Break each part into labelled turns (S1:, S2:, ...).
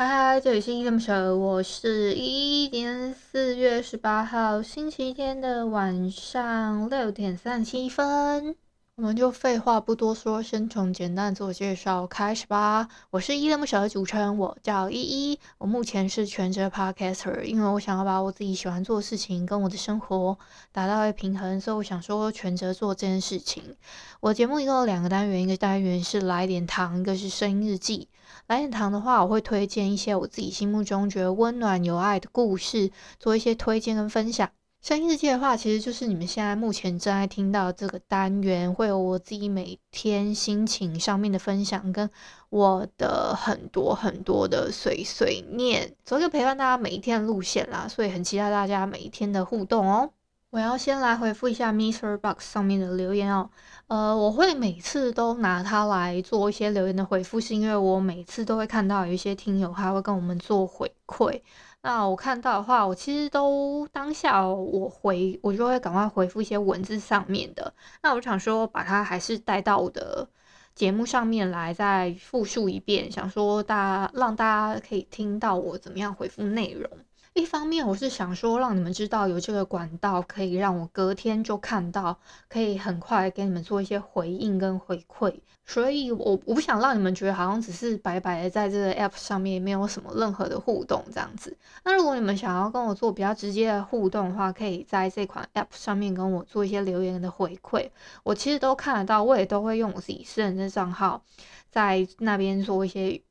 S1: 嗨嗨，这里是依依恋不舍，我是一年。四月十八号星期天的晚上六点三十七分，我们就废话不多说，先从简单自我介绍开始吧。我是依恋不舍的主持人，我叫依依。我目前是全职 podcaster，因为我想要把我自己喜欢做的事情跟我的生活达到一个平衡，所以我想说全职做这件事情。我节目一共有两个单元，一个单元是来点糖，一个是声音日记。来点糖的话，我会推荐一些我自己心目中觉得温暖有爱的故事，做一些推荐跟分享。声音日记的话，其实就是你们现在目前正在听到这个单元，会有我自己每天心情上面的分享，跟我的很多很多的碎碎念，走一个陪伴大家每一天的路线啦。所以很期待大家每一天的互动哦。我要先来回复一下 MixerBox 上面的留言哦。呃，我会每次都拿它来做一些留言的回复，是因为我每次都会看到有一些听友他会跟我们做回馈。那我看到的话，我其实都当下我回我就会赶快回复一些文字上面的。那我想说把它还是带到我的节目上面来，再复述一遍，想说大家让大家可以听到我怎么样回复内容。一方面，我是想说，让你们知道有这个管道，可以让我隔天就看到，可以很快给你们做一些回应跟回馈。所以我我不想让你们觉得好像只是白白的在这个 app 上面没有什么任何的互动这样子。那如果你们想要跟我做比较直接的互动的话，可以在这款 app 上面跟我做一些留言的回馈，我其实都看得到，我也都会用我自己私人的账号在那边做一些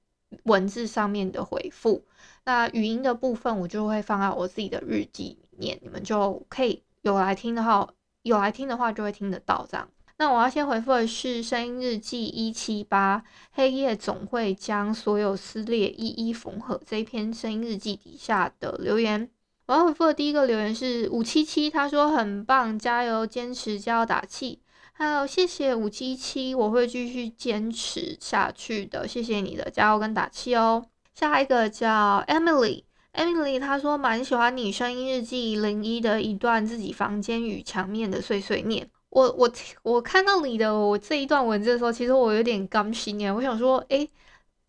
S1: 文字上面的回复。那语音的部分，我就会放在我自己的日记里面，你们就可以有来听的话，有来听的话就会听得到这样。那我要先回复的是声音日记一七八，黑夜总会将所有撕裂一一缝合这一篇声音日记底下的留言。我要回复的第一个留言是五七七，他说很棒，加油，坚持，加油打气。还有谢谢五七七，我会继续坚持下去的，谢谢你的加油跟打气哦。下一个叫 Emily，Emily 她说蛮喜欢你声音日记零一的一段自己房间与墙面的碎碎念。我我我看到你的我这一段文字的时候，其实我有点刚心耶。我想说，诶，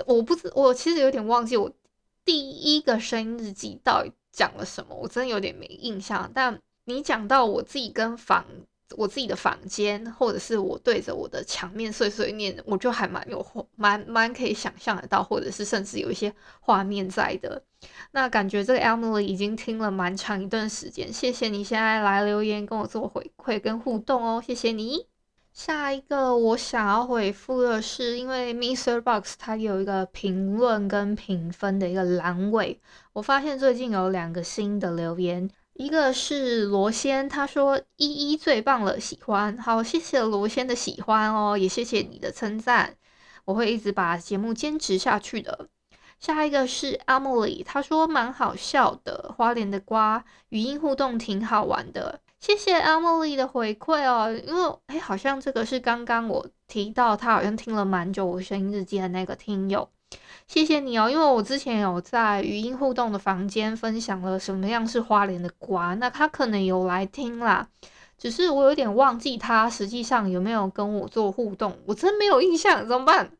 S1: 我不知我其实有点忘记我第一个声音日记到底讲了什么，我真的有点没印象。但你讲到我自己跟房。我自己的房间，或者是我对着我的墙面碎碎念，我就还蛮有蛮蛮可以想象得到，或者是甚至有一些画面在的。那感觉这个 Emily 已经听了蛮长一段时间，谢谢你现在来留言跟我做回馈跟互动哦，谢谢你。下一个我想要回复的是，因为 MixerBox 它有一个评论跟评分的一个栏位，我发现最近有两个新的留言。一个是罗仙，他说依依最棒了，喜欢。好，谢谢罗仙的喜欢哦，也谢谢你的称赞，我会一直把节目坚持下去的。下一个是 Emily，他说蛮好笑的，花莲的瓜语音互动挺好玩的，谢谢 Emily 的回馈哦。因为哎，好像这个是刚刚我提到他好像听了蛮久我声音日记的那个听友。谢谢你哦，因为我之前有在语音互动的房间分享了什么样是花莲的瓜，那他可能有来听啦，只是我有点忘记他实际上有没有跟我做互动，我真没有印象，怎么办？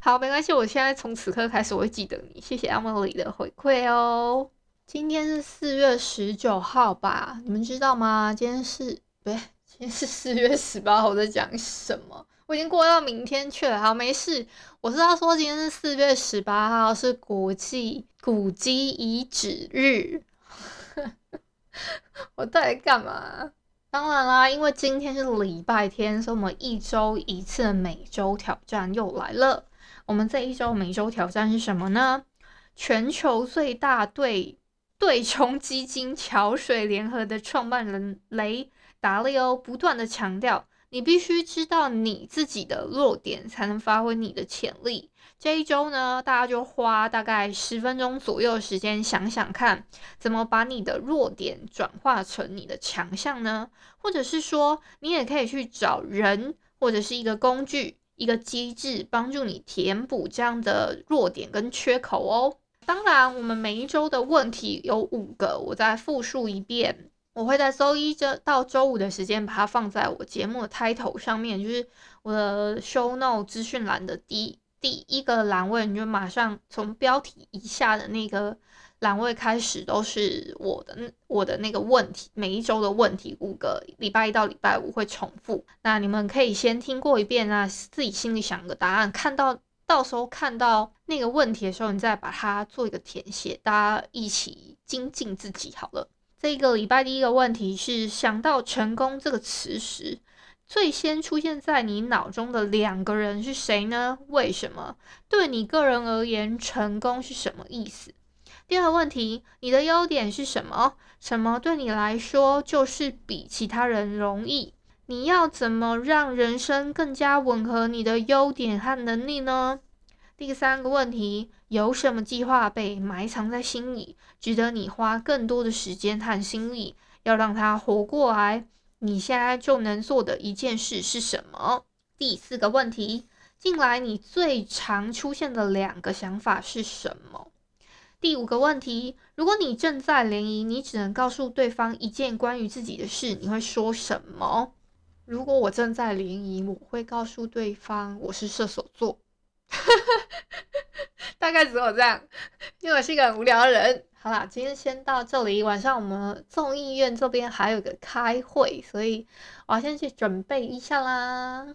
S1: 好，没关系，我现在从此刻开始我会记得你，谢谢 Emily 的回馈哦。今天是四月十九号吧？你们知道吗？今天是不对，今天是四月十八号，我在讲什么？我已经过到明天去了，好，没事。我知道说今天是四月十八号，是国际古迹遗址日。我到底干嘛？当然啦，因为今天是礼拜天，所以我们一周一次的每周挑战又来了。我们这一周每周挑战是什么呢？全球最大对对冲基金桥水联合的创办人雷达利欧不断的强调。你必须知道你自己的弱点，才能发挥你的潜力。这一周呢，大家就花大概十分钟左右的时间，想想看怎么把你的弱点转化成你的强项呢？或者是说，你也可以去找人，或者是一个工具、一个机制，帮助你填补这样的弱点跟缺口哦。当然，我们每一周的问题有五个，我再复述一遍。我会在周一这到周五的时间把它放在我节目的 title 上面，就是我的 show note 资讯栏的第第一个栏位，你就马上从标题以下的那个栏位开始都是我的我的那个问题，每一周的问题五个，礼拜一到礼拜五会重复。那你们可以先听过一遍啊，自己心里想个答案，看到到时候看到那个问题的时候，你再把它做一个填写，大家一起精进自己好了。这个礼拜第一个问题是：想到“成功”这个词时，最先出现在你脑中的两个人是谁呢？为什么？对你个人而言，成功是什么意思？第二个问题，你的优点是什么？什么对你来说就是比其他人容易？你要怎么让人生更加吻合你的优点和能力呢？第三个问题，有什么计划被埋藏在心里，值得你花更多的时间和心力，要让它活过来？你现在就能做的一件事是什么？第四个问题，近来你最常出现的两个想法是什么？第五个问题，如果你正在联谊，你只能告诉对方一件关于自己的事，你会说什么？如果我正在联谊，我会告诉对方我是射手座。大概只有这样，因为我是一个很无聊的人。好啦，今天先到这里。晚上我们众议院这边还有个开会，所以我要先去准备一下啦。